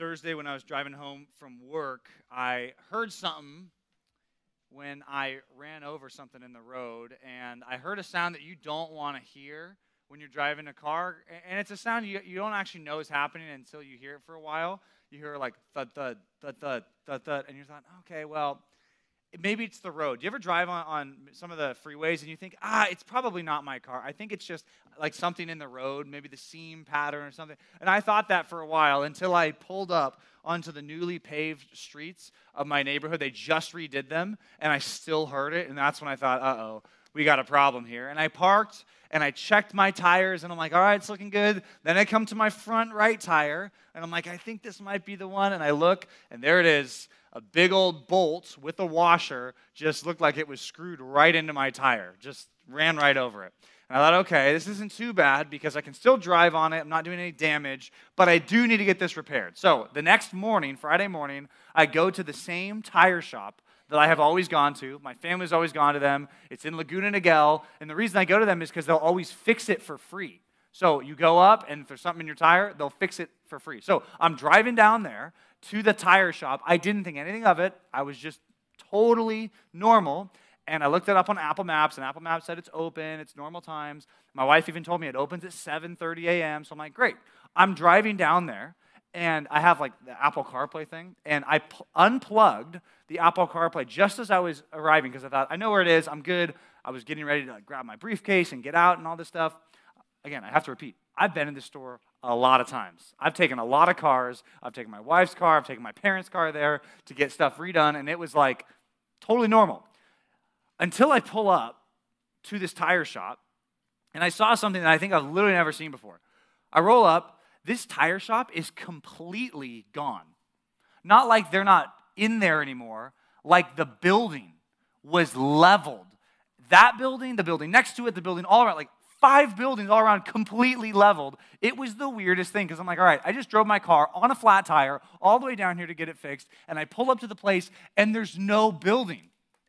Thursday when I was driving home from work, I heard something when I ran over something in the road, and I heard a sound that you don't want to hear when you're driving a car. And it's a sound you, you don't actually know is happening until you hear it for a while. You hear like thud, thud, thud, thud, thud, thud, and you're thought, okay, well, maybe it's the road. Do you ever drive on, on some of the freeways and you think, ah, it's probably not my car. I think it's just like something in the road, maybe the seam pattern or something. And I thought that for a while until I pulled up onto the newly paved streets of my neighborhood. They just redid them, and I still heard it. And that's when I thought, uh oh, we got a problem here. And I parked and I checked my tires, and I'm like, all right, it's looking good. Then I come to my front right tire, and I'm like, I think this might be the one. And I look, and there it is a big old bolt with a washer just looked like it was screwed right into my tire, just ran right over it. And I thought, okay, this isn't too bad because I can still drive on it. I'm not doing any damage, but I do need to get this repaired. So the next morning, Friday morning, I go to the same tire shop that I have always gone to. My family's always gone to them. It's in Laguna Niguel. And the reason I go to them is because they'll always fix it for free. So you go up, and if there's something in your tire, they'll fix it for free. So I'm driving down there to the tire shop. I didn't think anything of it. I was just totally normal. And I looked it up on Apple Maps, and Apple Maps said it's open, it's normal times. My wife even told me it opens at 7:30 a.m. So I'm like, great. I'm driving down there, and I have like the Apple CarPlay thing, and I pl- unplugged the Apple CarPlay just as I was arriving because I thought I know where it is. I'm good. I was getting ready to like, grab my briefcase and get out and all this stuff. Again, I have to repeat. I've been in this store a lot of times. I've taken a lot of cars. I've taken my wife's car. I've taken my parents' car there to get stuff redone, and it was like totally normal until I pull up to this tire shop and I saw something that I think I've literally never seen before. I roll up, this tire shop is completely gone. Not like they're not in there anymore, like the building was leveled. That building, the building next to it, the building all around, like five buildings all around completely leveled. It was the weirdest thing because I'm like, all right, I just drove my car on a flat tire all the way down here to get it fixed, and I pull up to the place and there's no building.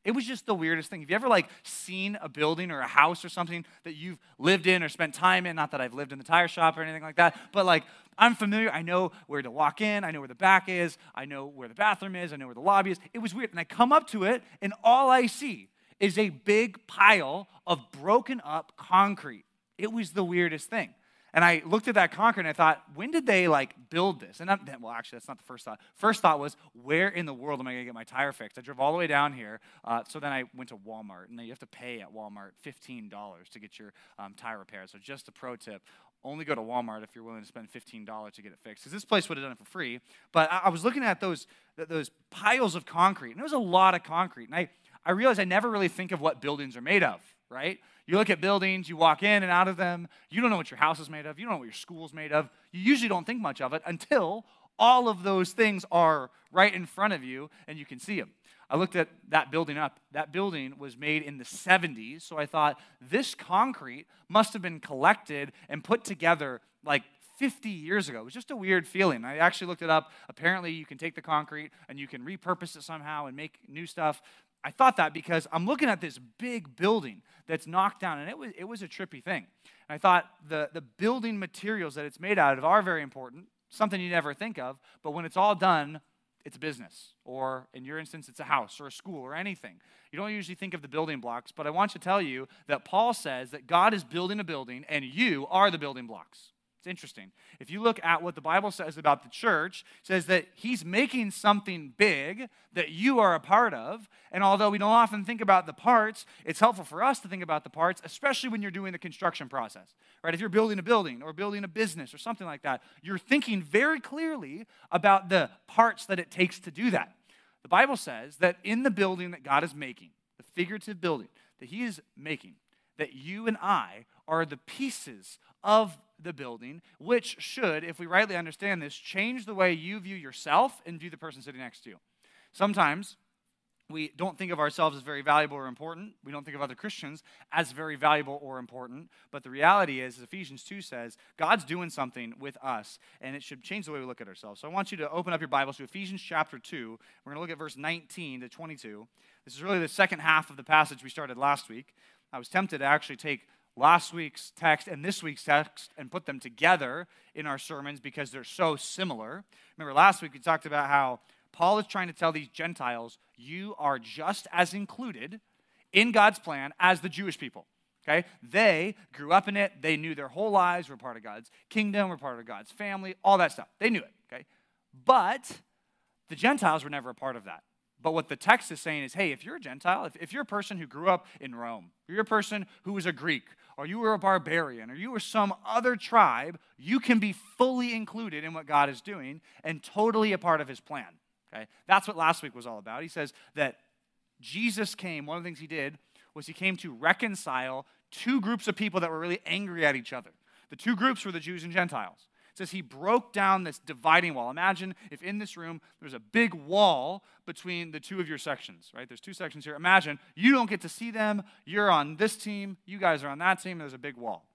It was just the weirdest thing. Have you ever like seen a building or a house or something that you've lived in or spent time in? Not that I've lived in the tire shop or anything like that, but like I'm familiar. I know where to walk in. I know where the back is. I know where the bathroom is. I know where the lobby is. It was weird. And I come up to it, and all I see is a big pile of broken up concrete. It was the weirdest thing. And I looked at that concrete and I thought, when did they like build this? And I'm, well, actually, that's not the first thought. First thought was, where in the world am I going to get my tire fixed? I drove all the way down here. Uh, so then I went to Walmart, and you have to pay at Walmart $15 to get your um, tire repaired. So just a pro tip only go to Walmart if you're willing to spend $15 to get it fixed. Because this place would have done it for free. But I, I was looking at those, those piles of concrete, and it was a lot of concrete. And I, I realize I never really think of what buildings are made of, right? You look at buildings, you walk in and out of them, you don't know what your house is made of, you don't know what your school's made of. You usually don't think much of it until all of those things are right in front of you and you can see them. I looked at that building up. That building was made in the 70s, so I thought this concrete must have been collected and put together like 50 years ago. It was just a weird feeling. I actually looked it up. Apparently, you can take the concrete and you can repurpose it somehow and make new stuff. I thought that because I'm looking at this big building that's knocked down, and it was, it was a trippy thing. And I thought the, the building materials that it's made out of are very important, something you never think of, but when it's all done, it's business, or in your instance, it's a house or a school or anything. You don't usually think of the building blocks, but I want to tell you that Paul says that God is building a building, and you are the building blocks. It's interesting. If you look at what the Bible says about the church, says that he's making something big that you are a part of. And although we don't often think about the parts, it's helpful for us to think about the parts, especially when you're doing the construction process. Right? If you're building a building or building a business or something like that, you're thinking very clearly about the parts that it takes to do that. The Bible says that in the building that God is making, the figurative building that he is making, that you and I are the pieces of the building, which should, if we rightly understand this, change the way you view yourself and view the person sitting next to you. Sometimes we don't think of ourselves as very valuable or important. We don't think of other Christians as very valuable or important. But the reality is, as Ephesians 2 says, God's doing something with us, and it should change the way we look at ourselves. So I want you to open up your Bibles to Ephesians chapter 2. We're going to look at verse 19 to 22. This is really the second half of the passage we started last week. I was tempted to actually take last week's text and this week's text and put them together in our sermons because they're so similar. Remember, last week we talked about how Paul is trying to tell these Gentiles, you are just as included in God's plan as the Jewish people. Okay? They grew up in it. They knew their whole lives were part of God's kingdom, were part of God's family, all that stuff. They knew it. Okay? But the Gentiles were never a part of that. But what the text is saying is hey, if you're a Gentile, if, if you're a person who grew up in Rome, you're a person who was a Greek, or you were a barbarian, or you were some other tribe, you can be fully included in what God is doing and totally a part of his plan. Okay? That's what last week was all about. He says that Jesus came, one of the things he did was he came to reconcile two groups of people that were really angry at each other. The two groups were the Jews and Gentiles. It says he broke down this dividing wall. Imagine if in this room there's a big wall between the two of your sections, right? There's two sections here. Imagine you don't get to see them. You're on this team, you guys are on that team, there's a big wall.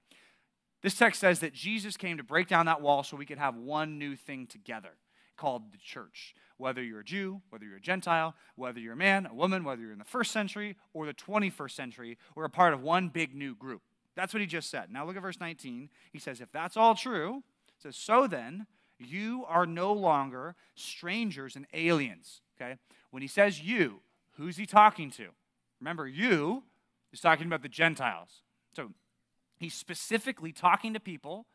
This text says that Jesus came to break down that wall so we could have one new thing together called the church. Whether you're a Jew, whether you're a Gentile, whether you're a man, a woman, whether you're in the first century or the 21st century, we're a part of one big new group. That's what he just said. Now look at verse 19. He says, If that's all true, says, So then, you are no longer strangers and aliens. Okay? When he says you, who's he talking to? Remember, you is talking about the Gentiles. So he's specifically talking to people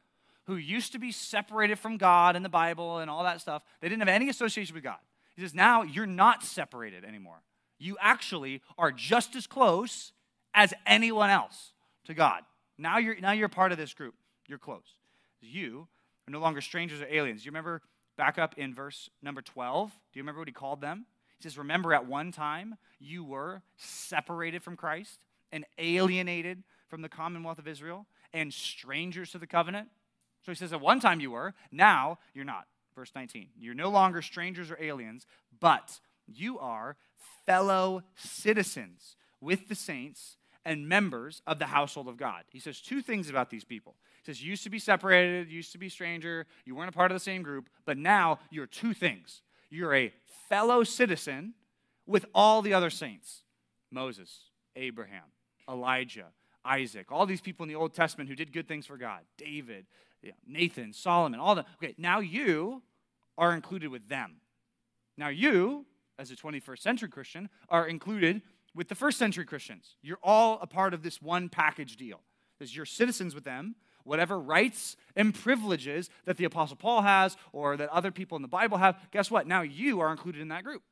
who used to be separated from God in the Bible and all that stuff. They didn't have any association with God. He says, now you're not separated anymore. You actually are just as close as anyone else to God. Now you're, now you're part of this group. You're close. You are no longer strangers or aliens. Do you remember back up in verse number 12? Do you remember what he called them? He says, Remember at one time you were separated from Christ and alienated from the commonwealth of Israel and strangers to the covenant so he says, At one time you were, now you're not. Verse 19. You're no longer strangers or aliens, but you are fellow citizens with the saints and members of the household of God. He says two things about these people. He says, You used to be separated, you used to be stranger, you weren't a part of the same group, but now you're two things. You're a fellow citizen with all the other saints Moses, Abraham, Elijah, Isaac, all these people in the Old Testament who did good things for God, David, Nathan, Solomon, all that. Okay, now you are included with them. Now you, as a 21st century Christian, are included with the first century Christians. You're all a part of this one package deal. Because you're citizens with them, whatever rights and privileges that the Apostle Paul has or that other people in the Bible have, guess what? Now you are included in that group.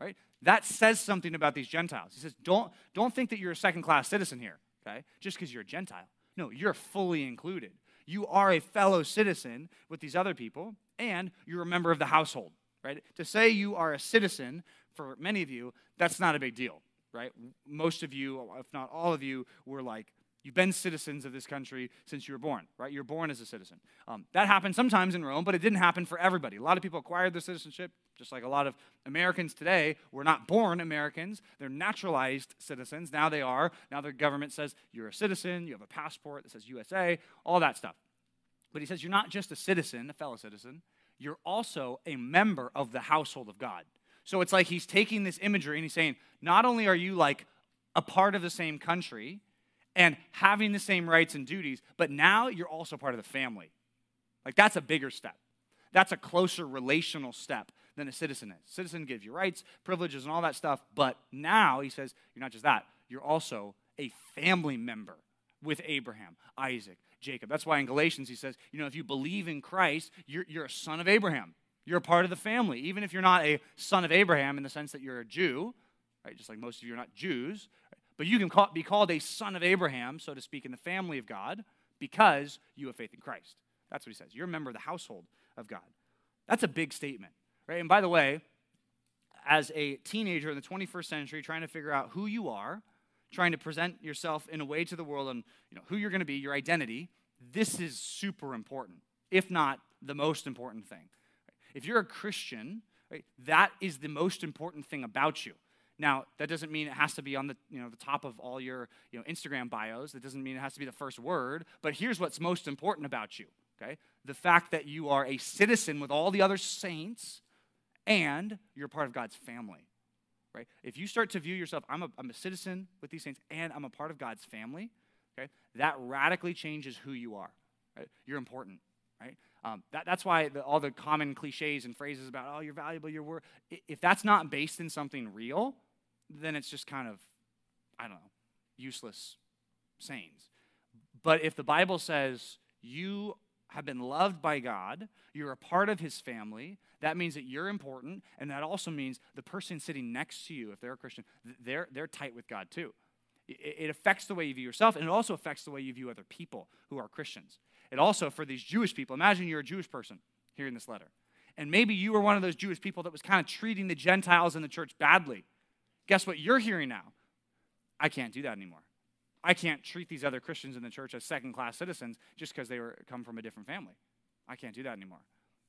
Right? That says something about these Gentiles. He says, don't, don't think that you're a second class citizen here, okay? Just because you're a Gentile. No, you're fully included you are a fellow citizen with these other people, and you're a member of the household, right? To say you are a citizen, for many of you, that's not a big deal, right? Most of you, if not all of you, were like, You've been citizens of this country since you were born, right? You're born as a citizen. Um, that happened sometimes in Rome, but it didn't happen for everybody. A lot of people acquired their citizenship, just like a lot of Americans today were not born Americans. They're naturalized citizens. Now they are. Now the government says you're a citizen, you have a passport that says USA, all that stuff. But he says you're not just a citizen, a fellow citizen, you're also a member of the household of God. So it's like he's taking this imagery and he's saying, not only are you like a part of the same country, and having the same rights and duties, but now you're also part of the family. Like that's a bigger step. That's a closer relational step than a citizen is. Citizen gives you rights, privileges, and all that stuff, but now he says you're not just that, you're also a family member with Abraham, Isaac, Jacob. That's why in Galatians he says, you know, if you believe in Christ, you're, you're a son of Abraham. You're a part of the family. Even if you're not a son of Abraham in the sense that you're a Jew, right? Just like most of you are not Jews, but you can be called a son of Abraham, so to speak, in the family of God because you have faith in Christ. That's what he says. You're a member of the household of God. That's a big statement, right? And by the way, as a teenager in the 21st century, trying to figure out who you are, trying to present yourself in a way to the world and you know who you're going to be, your identity, this is super important, if not the most important thing. If you're a Christian, right, that is the most important thing about you. Now, that doesn't mean it has to be on the, you know, the top of all your you know, Instagram bios. That doesn't mean it has to be the first word. But here's what's most important about you, okay? The fact that you are a citizen with all the other saints and you're part of God's family, right? If you start to view yourself, I'm a, I'm a citizen with these saints and I'm a part of God's family, Okay? That radically changes who you are. Right? You're important, right? Um, that, that's why the, all the common cliches and phrases about, oh, you're valuable, you're worth, if that's not based in something real, then it's just kind of, I don't know, useless sayings. But if the Bible says you have been loved by God, you're a part of his family, that means that you're important, and that also means the person sitting next to you, if they're a Christian, they're, they're tight with God too. It, it affects the way you view yourself, and it also affects the way you view other people who are Christians. It also, for these Jewish people, imagine you're a Jewish person hearing this letter. And maybe you were one of those Jewish people that was kind of treating the Gentiles in the church badly. Guess what you're hearing now? I can't do that anymore. I can't treat these other Christians in the church as second class citizens just because they were, come from a different family. I can't do that anymore.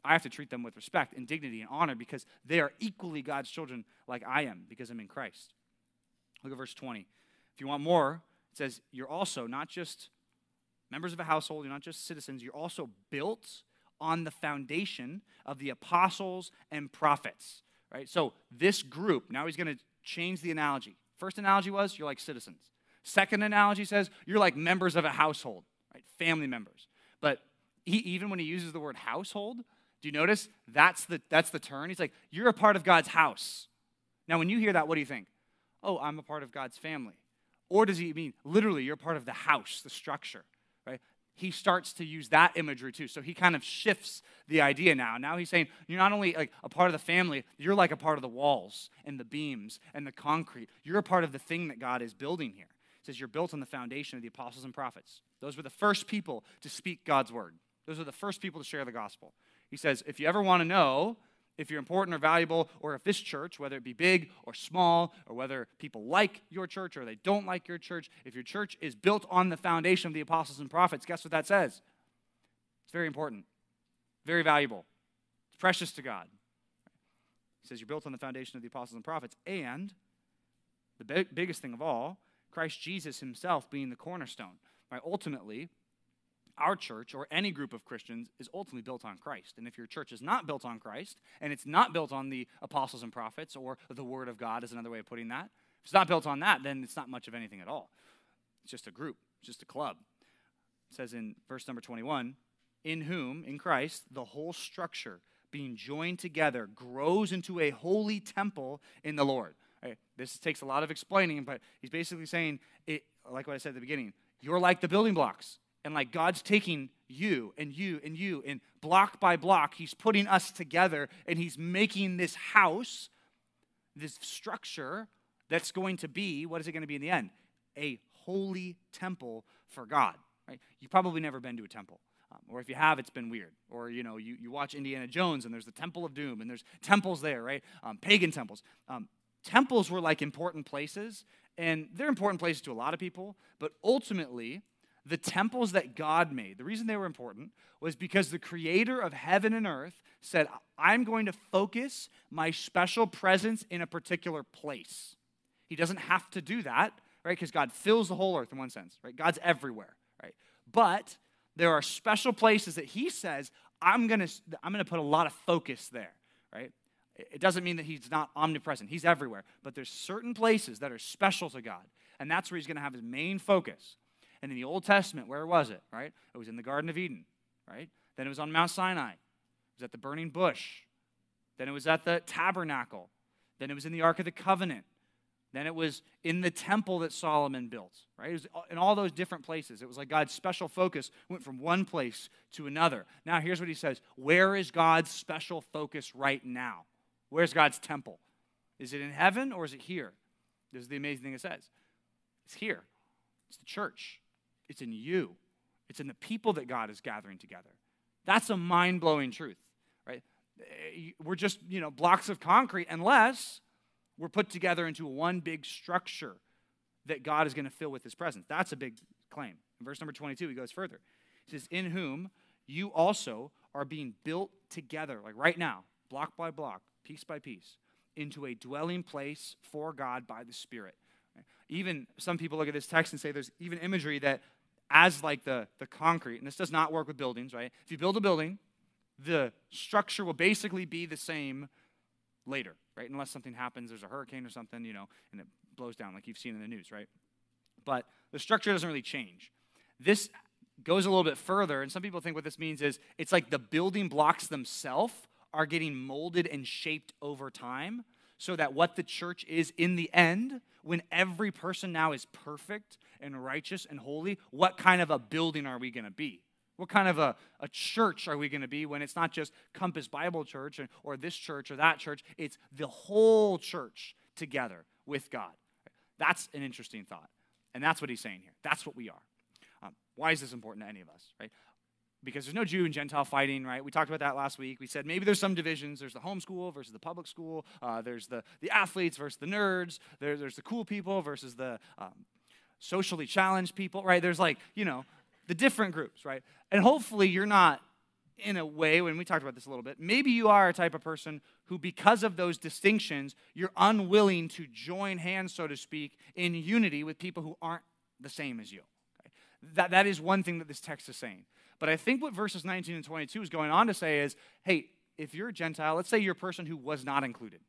I have to treat them with respect and dignity and honor because they are equally God's children like I am because I'm in Christ. Look at verse 20. If you want more, it says, You're also not just members of a household, you're not just citizens, you're also built on the foundation of the apostles and prophets. Right? So this group, now he's going to change the analogy. First analogy was you're like citizens. Second analogy says you're like members of a household, right? Family members. But he, even when he uses the word household, do you notice that's the that's the turn? He's like, you're a part of God's house. Now, when you hear that, what do you think? Oh, I'm a part of God's family. Or does he mean literally you're part of the house, the structure? He starts to use that imagery too. So he kind of shifts the idea now. Now he's saying you're not only like a part of the family, you're like a part of the walls and the beams and the concrete. You're a part of the thing that God is building here. It says you're built on the foundation of the apostles and prophets. Those were the first people to speak God's word. Those are the first people to share the gospel. He says, if you ever want to know if you're important or valuable, or if this church, whether it be big or small, or whether people like your church or they don't like your church, if your church is built on the foundation of the apostles and prophets, guess what that says? It's very important, very valuable, it's precious to God. He says you're built on the foundation of the apostles and prophets, and the big, biggest thing of all, Christ Jesus himself being the cornerstone. Right? Ultimately, our church or any group of Christians is ultimately built on Christ. And if your church is not built on Christ and it's not built on the apostles and prophets or the word of God is another way of putting that, if it's not built on that, then it's not much of anything at all. It's just a group, it's just a club. It says in verse number 21 In whom, in Christ, the whole structure being joined together grows into a holy temple in the Lord. Right? This takes a lot of explaining, but he's basically saying, it, like what I said at the beginning, you're like the building blocks. And like God's taking you and you and you, and block by block, He's putting us together and He's making this house, this structure that's going to be, what is it going to be in the end? A holy temple for God. Right? You've probably never been to a temple. Um, or if you have, it's been weird. Or, you know, you, you watch Indiana Jones and there's the Temple of Doom and there's temples there, right? Um, pagan temples. Um, temples were like important places, and they're important places to a lot of people, but ultimately, the temples that God made, the reason they were important was because the creator of heaven and earth said, I'm going to focus my special presence in a particular place. He doesn't have to do that, right? Because God fills the whole earth in one sense, right? God's everywhere, right? But there are special places that he says, I'm going to I'm going to put a lot of focus there, right? It doesn't mean that he's not omnipresent. He's everywhere, but there's certain places that are special to God, and that's where he's going to have his main focus. And in the Old Testament, where was it, right? It was in the Garden of Eden, right? Then it was on Mount Sinai. It was at the burning bush. Then it was at the tabernacle. Then it was in the Ark of the Covenant. Then it was in the temple that Solomon built, right? It was in all those different places. It was like God's special focus went from one place to another. Now, here's what he says Where is God's special focus right now? Where's God's temple? Is it in heaven or is it here? This is the amazing thing it says. It's here, it's the church. It's in you. It's in the people that God is gathering together. That's a mind blowing truth, right? Eh, we're just, you know, blocks of concrete unless we're put together into one big structure that God is going to fill with his presence. That's a big claim. In verse number 22, he goes further. He says, In whom you also are being built together, like right now, block by block, piece by piece, into a dwelling place for God by the Spirit. Even some people look at this text and say there's even imagery that as like the, the concrete. And this does not work with buildings, right? If you build a building, the structure will basically be the same later, right? Unless something happens, there's a hurricane or something, you know, and it blows down like you've seen in the news, right? but the structure doesn't really change. This goes a little bit further, and some people think what this means is it's like the building blocks themselves are getting molded and shaped over time so that what the church is in the end, when every person now is perfect and righteous and holy, what kind of a building are we going to be? What kind of a, a church are we going to be when it's not just Compass Bible Church or, or this church or that church? It's the whole church together with God. That's an interesting thought. And that's what he's saying here. That's what we are. Um, why is this important to any of us, right? Because there's no Jew and Gentile fighting, right? We talked about that last week. We said maybe there's some divisions. There's the homeschool versus the public school. Uh, there's the, the athletes versus the nerds. There, there's the cool people versus the um, socially challenged people, right? There's like, you know, the different groups, right? And hopefully you're not in a way, when we talked about this a little bit, maybe you are a type of person who, because of those distinctions, you're unwilling to join hands, so to speak, in unity with people who aren't the same as you. Okay? That, that is one thing that this text is saying. But I think what verses 19 and 22 is going on to say is hey, if you're a Gentile, let's say you're a person who was not included,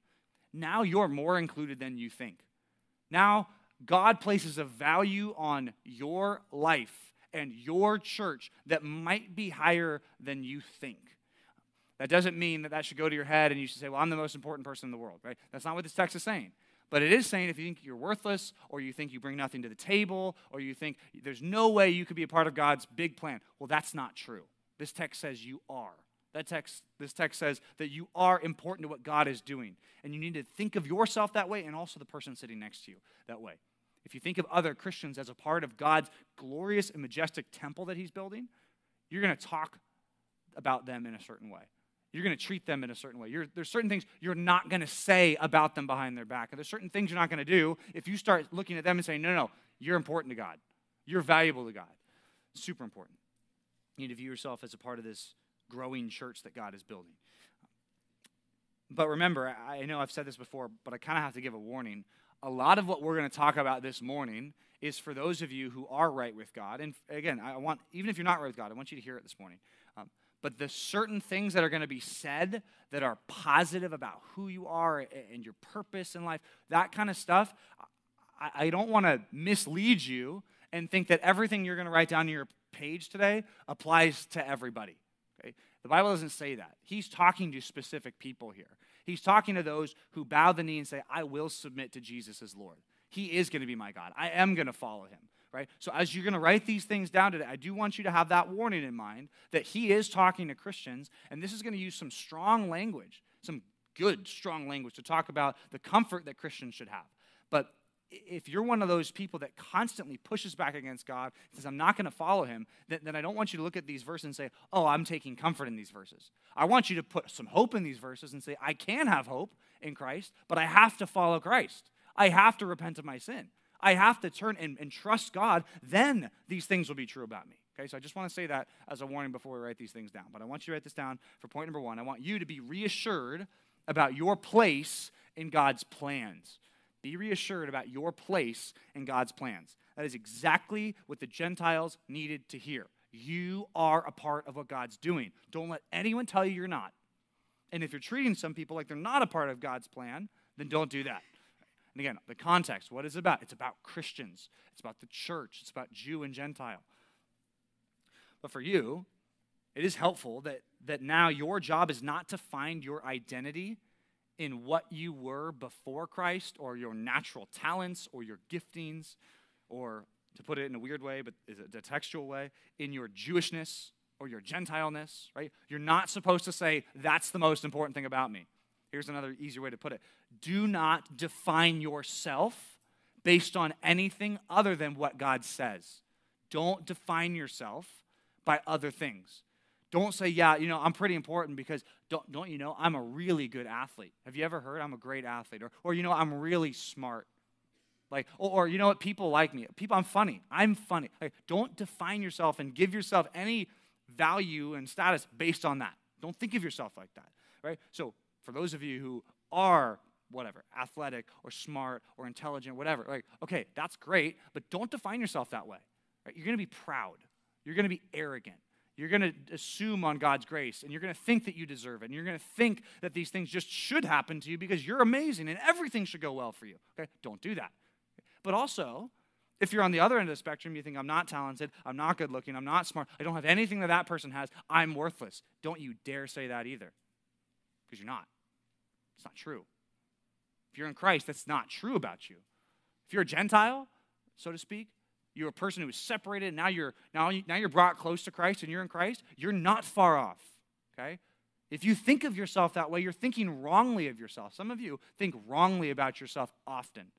now you're more included than you think. Now, God places a value on your life and your church that might be higher than you think. That doesn't mean that that should go to your head and you should say, well, I'm the most important person in the world, right? That's not what this text is saying. But it is saying if you think you're worthless, or you think you bring nothing to the table, or you think there's no way you could be a part of God's big plan, well, that's not true. This text says you are. That text, this text says that you are important to what God is doing. And you need to think of yourself that way and also the person sitting next to you that way. If you think of other Christians as a part of God's glorious and majestic temple that He's building, you're going to talk about them in a certain way. You're going to treat them in a certain way. You're, there's certain things you're not going to say about them behind their back. And there's certain things you're not going to do if you start looking at them and saying, no, no, no, you're important to God. You're valuable to God. Super important. You need to view yourself as a part of this growing church that God is building. But remember, I know I've said this before, but I kind of have to give a warning a lot of what we're going to talk about this morning is for those of you who are right with God. And again, I want, even if you're not right with God, I want you to hear it this morning. But the certain things that are going to be said that are positive about who you are and your purpose in life, that kind of stuff, I, I don't want to mislead you and think that everything you're going to write down on your page today applies to everybody. Okay? The Bible doesn't say that. He's talking to specific people here. He's talking to those who bow the knee and say, I will submit to Jesus as Lord. He is going to be my God. I am going to follow him, right? So as you're going to write these things down today, I do want you to have that warning in mind that he is talking to Christians, and this is going to use some strong language, some good, strong language to talk about the comfort that Christians should have. But if you're one of those people that constantly pushes back against God, says, I'm not going to follow him, then, then, I don't want you to look at these verses and say, oh, I'm taking comfort in these verses. I want you to put some hope in these verses and say, I can have hope in Christ, but I have to follow Christ. I have to repent of my sin. I have to turn and, and trust God. Then these things will be true about me. Okay, so I just want to say that as a warning before we write these things down. But I want you to write this down for point number one. I want you to be reassured about your place in God's plans. Be reassured about your place in God's plans. That is exactly what the Gentiles needed to hear. You are a part of what God's doing. Don't let anyone tell you you're not. And if you're treating some people like they're not a part of God's plan, then don't do that. And again, the context, what is it about? It's about Christians, it's about the church, it's about Jew and Gentile. But for you, it is helpful that, that now your job is not to find your identity in what you were before Christ or your natural talents or your giftings, or to put it in a weird way, but is it a textual way, in your Jewishness or your Gentileness, right? You're not supposed to say, that's the most important thing about me. Here's another easier way to put it do not define yourself based on anything other than what God says. Don't define yourself by other things. Don't say, yeah, you know, I'm pretty important because don't, don't you know, I'm a really good athlete. Have you ever heard I'm a great athlete? Or, or you know, I'm really smart. Like, or, or you know what, people like me. People, I'm funny. I'm funny. Like, don't define yourself and give yourself any value and status based on that. Don't think of yourself like that, right? So, for those of you who are whatever, athletic or smart or intelligent, whatever, like, okay, that's great, but don't define yourself that way. Right? You're going to be proud. You're going to be arrogant. You're going to assume on God's grace and you're going to think that you deserve it. And you're going to think that these things just should happen to you because you're amazing and everything should go well for you. Okay? Don't do that. But also, If you're on the other end of the spectrum, you think, I'm not talented, I'm not good looking, I'm not smart, I don't have anything that that person has, I'm worthless. Don't you dare say that either, because you're not. It's not true. If you're in Christ, that's not true about you. If you're a Gentile, so to speak, you're a person who is separated, now you're, now, now you're brought close to Christ and you're in Christ, you're not far off, okay? If you think of yourself that way, you're thinking wrongly of yourself. Some of you think wrongly about yourself often.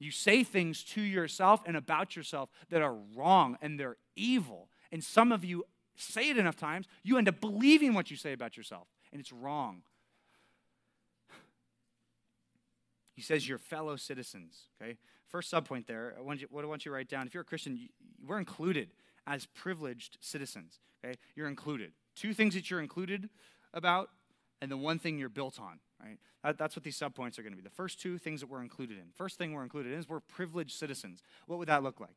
You say things to yourself and about yourself that are wrong and they're evil. And some of you say it enough times, you end up believing what you say about yourself, and it's wrong. He says, your fellow citizens. Okay? First subpoint there, I want you, what I want you to write down. If you're a Christian, we're included as privileged citizens. Okay? You're included. Two things that you're included about, and the one thing you're built on. Right? That, that's what these subpoints are going to be. The first two things that we're included in. First thing we're included in is we're privileged citizens. What would that look like?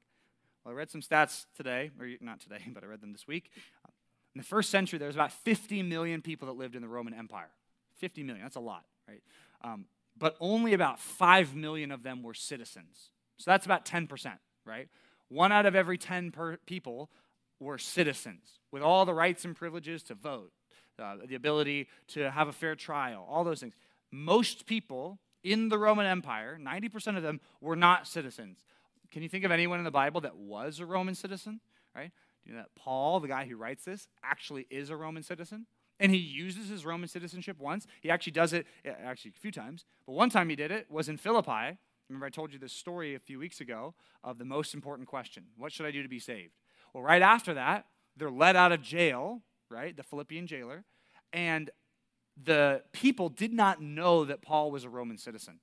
Well, I read some stats today, or not today, but I read them this week. In the first century, there was about 50 million people that lived in the Roman Empire. 50 million, that's a lot, right? Um, but only about 5 million of them were citizens. So that's about 10%, right? One out of every 10 people were citizens with all the rights and privileges to vote, uh, the ability to have a fair trial, all those things. Most people in the Roman Empire, 90% of them, were not citizens. Can you think of anyone in the Bible that was a Roman citizen? Right? Do you know that Paul, the guy who writes this, actually is a Roman citizen? And he uses his Roman citizenship once. He actually does it, eh, actually, a few times. But one time he did it was in Philippi. Remember, I told you this story a few weeks ago of the most important question What should I do to be saved? Well, right after that, they're let out of jail, right? The Philippian jailer. And the people did not know that Paul was a Roman citizen.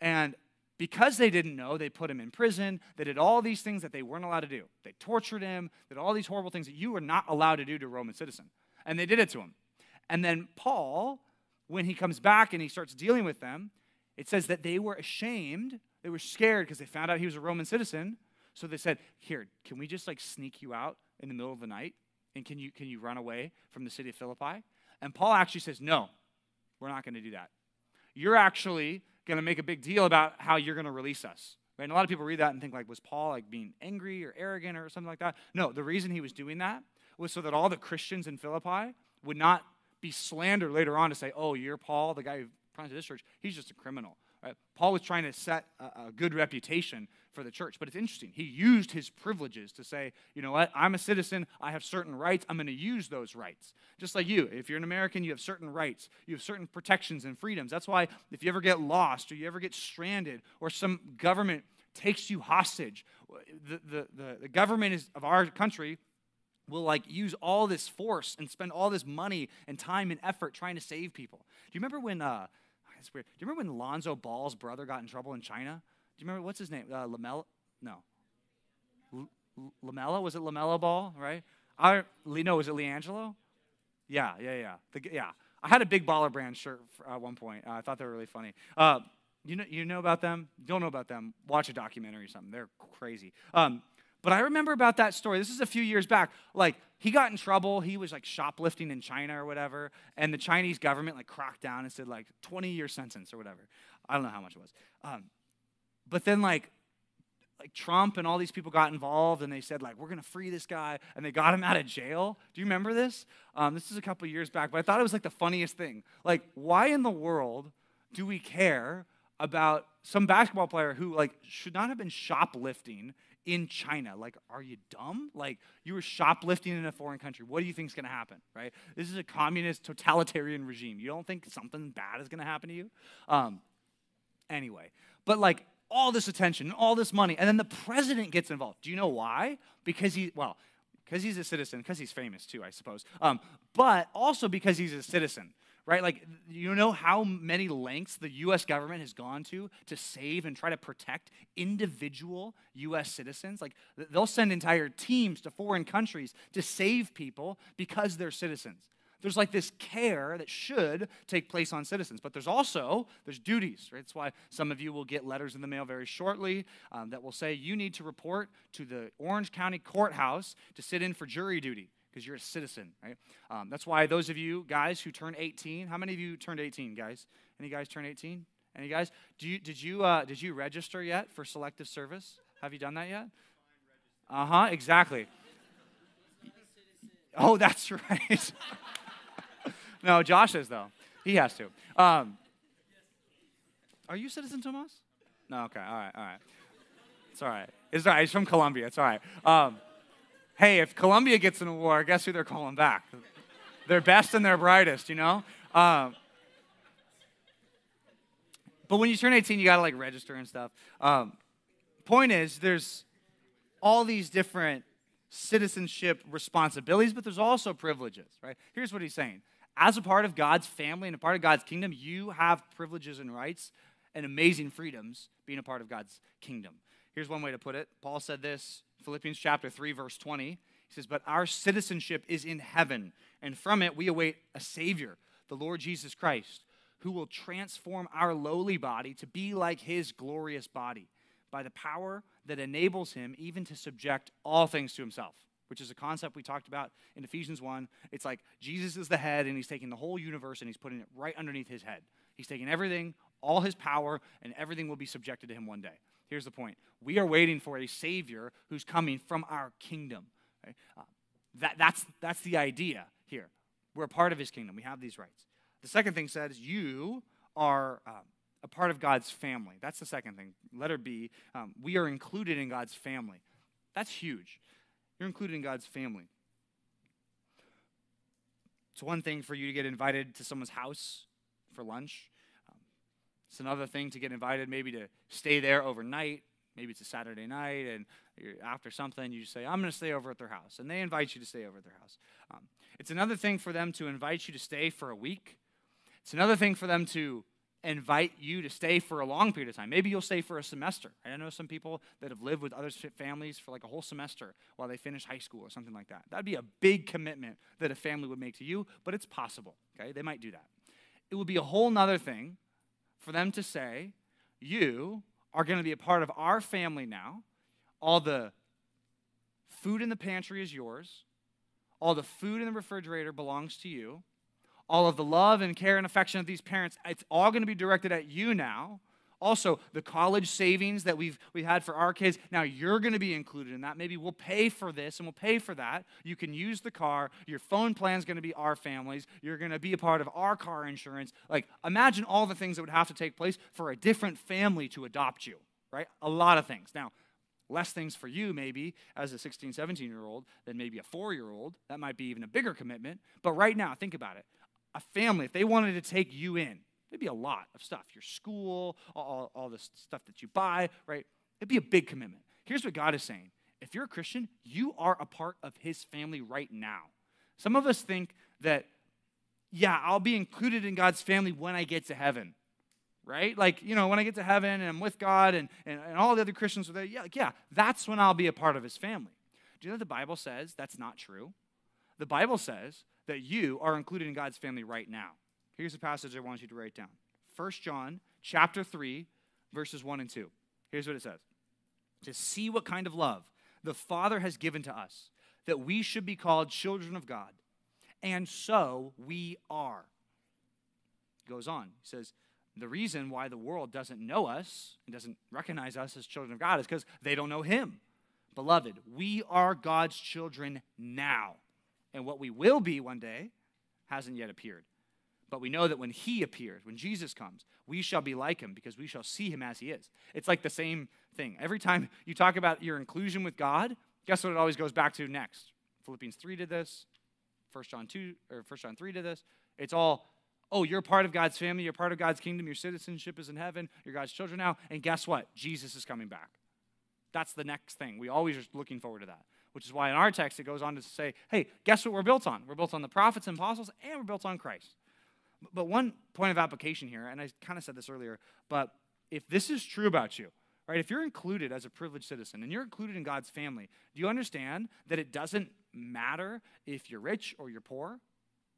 And because they didn't know, they put him in prison. They did all these things that they weren't allowed to do. They tortured him, did all these horrible things that you are not allowed to do to a Roman citizen. And they did it to him. And then Paul, when he comes back and he starts dealing with them, it says that they were ashamed. They were scared because they found out he was a Roman citizen. So they said, Here, can we just like sneak you out in the middle of the night? And can you, can you run away from the city of Philippi? And Paul actually says, No, we're not going to do that. You're actually going to make a big deal about how you're going to release us. Right? And a lot of people read that and think like, was Paul like being angry or arrogant or something like that? No, the reason he was doing that was so that all the Christians in Philippi would not be slandered later on to say, oh, you're Paul, the guy who planted this church. He's just a criminal. Right? Paul was trying to set a, a, good reputation for the church. But it's interesting. He used his privileges to say, you know what? I'm a citizen. I have certain rights. I'm going to use those rights. Just like you. If you're an American, you have certain rights. You have certain protections and freedoms. That's why if you ever get lost or you ever get stranded or some government takes you hostage, the, the, the, the government is, of our country will like use all this force and spend all this money and time and effort trying to save people. Do you remember when uh it's weird. Do you remember when Lonzo Ball's brother got in trouble in China? Do you remember what's his name? Uh, LaMelo? No. L- LaMelo? Was it LaMelo Ball? Right? I no. Was it LiAngelo? Yeah, yeah, yeah. The, yeah. I had a big baller brand shirt at one point. Uh, I thought they were really funny. Uh, you know, you know about them? Don't know about them? Watch a documentary or something. They're crazy. Um, but I remember about that story. This is a few years back. Like, he got in trouble. He was like shoplifting in China or whatever. And the Chinese government like cracked down and said like 20 year sentence or whatever. I don't know how much it was. Um, but then like, like Trump and all these people got involved and they said like we're gonna free this guy and they got him out of jail. Do you remember this? Um, this is a couple years back, but I thought it was like the funniest thing. Like, why in the world do we care about some basketball player who like should not have been shoplifting in China. Like, are you dumb? Like, you were shoplifting in a foreign country. What do you think is going to happen, right? This is a communist, totalitarian regime. You don't think something bad is going to happen to you? Um, anyway, but like all this attention, and all this money, and then the president gets involved. Do you know why? Because he, well, because he's a citizen, because he's famous too, I suppose, um, but also because he's a citizen right? Like, you know how many lengths the US government has gone to to save and try to protect individual US citizens? Like, they'll send entire teams to foreign countries to save people because they're citizens. There's like this care that should take place on citizens, but there's also there's duties. Right? That's why some of you will get letters in the mail very shortly um, that will say you need to report to the Orange County Courthouse to sit in for jury duty because you're a citizen, right? Um, that's why those of you guys who turn 18, how many of you turned 18, guys? Any guys turn 18? Any guys? Do you, did, you, uh, did you register yet for selective service? Have you done that yet? Uh huh, exactly. Oh, that's right. no, Josh is, though. He has to. Um, are you citizen, Tomas? No, okay, all right, all right. It's all right. It's all right. He's from Colombia. It's all right. Um, hey, if Colombia gets in an award, guess who they're calling back? Their best and their brightest, you know? Um, but when you turn 18, you got to like register and stuff. Um, point is, there's all these different citizenship responsibilities, but there's also privileges, right? Here's what he's saying. As a part of God's family and a part of God's kingdom, you have privileges and rights and amazing freedoms being a part of God's kingdom. Here's one way to put it. Paul said this, Philippians chapter 3 verse 20. He says, "But our citizenship is in heaven, and from it we await a savior, the Lord Jesus Christ, who will transform our lowly body to be like his glorious body by the power that enables him even to subject all things to himself." Which is a concept we talked about in Ephesians 1. It's like Jesus is the head and he's taking the whole universe and he's putting it right underneath his head. He's taking everything, all his power, and everything will be subjected to him one day. Here's the point we are waiting for a Savior who's coming from our kingdom. Right? Uh, that, that's, that's the idea here. We're a part of his kingdom, we have these rights. The second thing says, you are um, a part of God's family. That's the second thing. Letter B, um, we are included in God's family. That's huge. You're included in God's family. It's one thing for you to get invited to someone's house for lunch. It's another thing to get invited, maybe to stay there overnight. Maybe it's a Saturday night, and you're after something, you say, I'm going to stay over at their house. And they invite you to stay over at their house. Um, it's another thing for them to invite you to stay for a week. It's another thing for them to invite you to stay for a long period of time. Maybe you'll stay for a semester. I know some people that have lived with other families for like a whole semester while they finish high school or something like that. That'd be a big commitment that a family would make to you, but it's possible. Okay, they might do that. It would be a whole nother thing for them to say, You are going to be a part of our family now. All the food in the pantry is yours, all the food in the refrigerator belongs to you. All of the love and care and affection of these parents, it's all going to be directed at you now. Also, the college savings that we've, we've had for our kids, now you're going to be included in that. Maybe we'll pay for this and we'll pay for that. You can use the car. Your phone plan is going to be our families. You're going to be a part of our car insurance. Like, imagine all the things that would have to take place for a different family to adopt you, right? A lot of things. Now, less things for you maybe as a 16 17 year old than maybe a four year old that might be even a bigger commitment but right now think about it a family if they wanted to take you in It'd be a lot of stuff your school, all, all the stuff that you buy, right? It'd be a big commitment. Here's what God is saying if you're a Christian, you are a part of his family right now. Some of us think that, yeah, I'll be included in God's family when I get to heaven, right? Like, you know, when I get to heaven and I'm with God and, and, and all the other Christians are there, yeah, like, yeah, that's when I'll be a part of his family. Do you know the Bible says that's not true? The Bible says that you are included in God's family right now. Here's a passage I want you to write down. 1 John chapter 3, verses 1 and 2. Here's what it says. To see what kind of love the Father has given to us, that we should be called children of God. And so we are. Goes on. He says, the reason why the world doesn't know us and doesn't recognize us as children of God is because they don't know Him. Beloved, we are God's children now. And what we will be one day hasn't yet appeared. But we know that when he appears, when Jesus comes, we shall be like him because we shall see him as he is. It's like the same thing. Every time you talk about your inclusion with God, guess what it always goes back to next? Philippians 3 did this, 1 John 2 or 1 John 3 did this. It's all, oh, you're part of God's family, you're part of God's kingdom, your citizenship is in heaven, you're God's children now, and guess what? Jesus is coming back. That's the next thing. We always are looking forward to that. Which is why in our text it goes on to say, hey, guess what we're built on? We're built on the prophets and apostles, and we're built on Christ. But one point of application here, and I kind of said this earlier, but if this is true about you, right, if you're included as a privileged citizen and you're included in God's family, do you understand that it doesn't matter if you're rich or you're poor?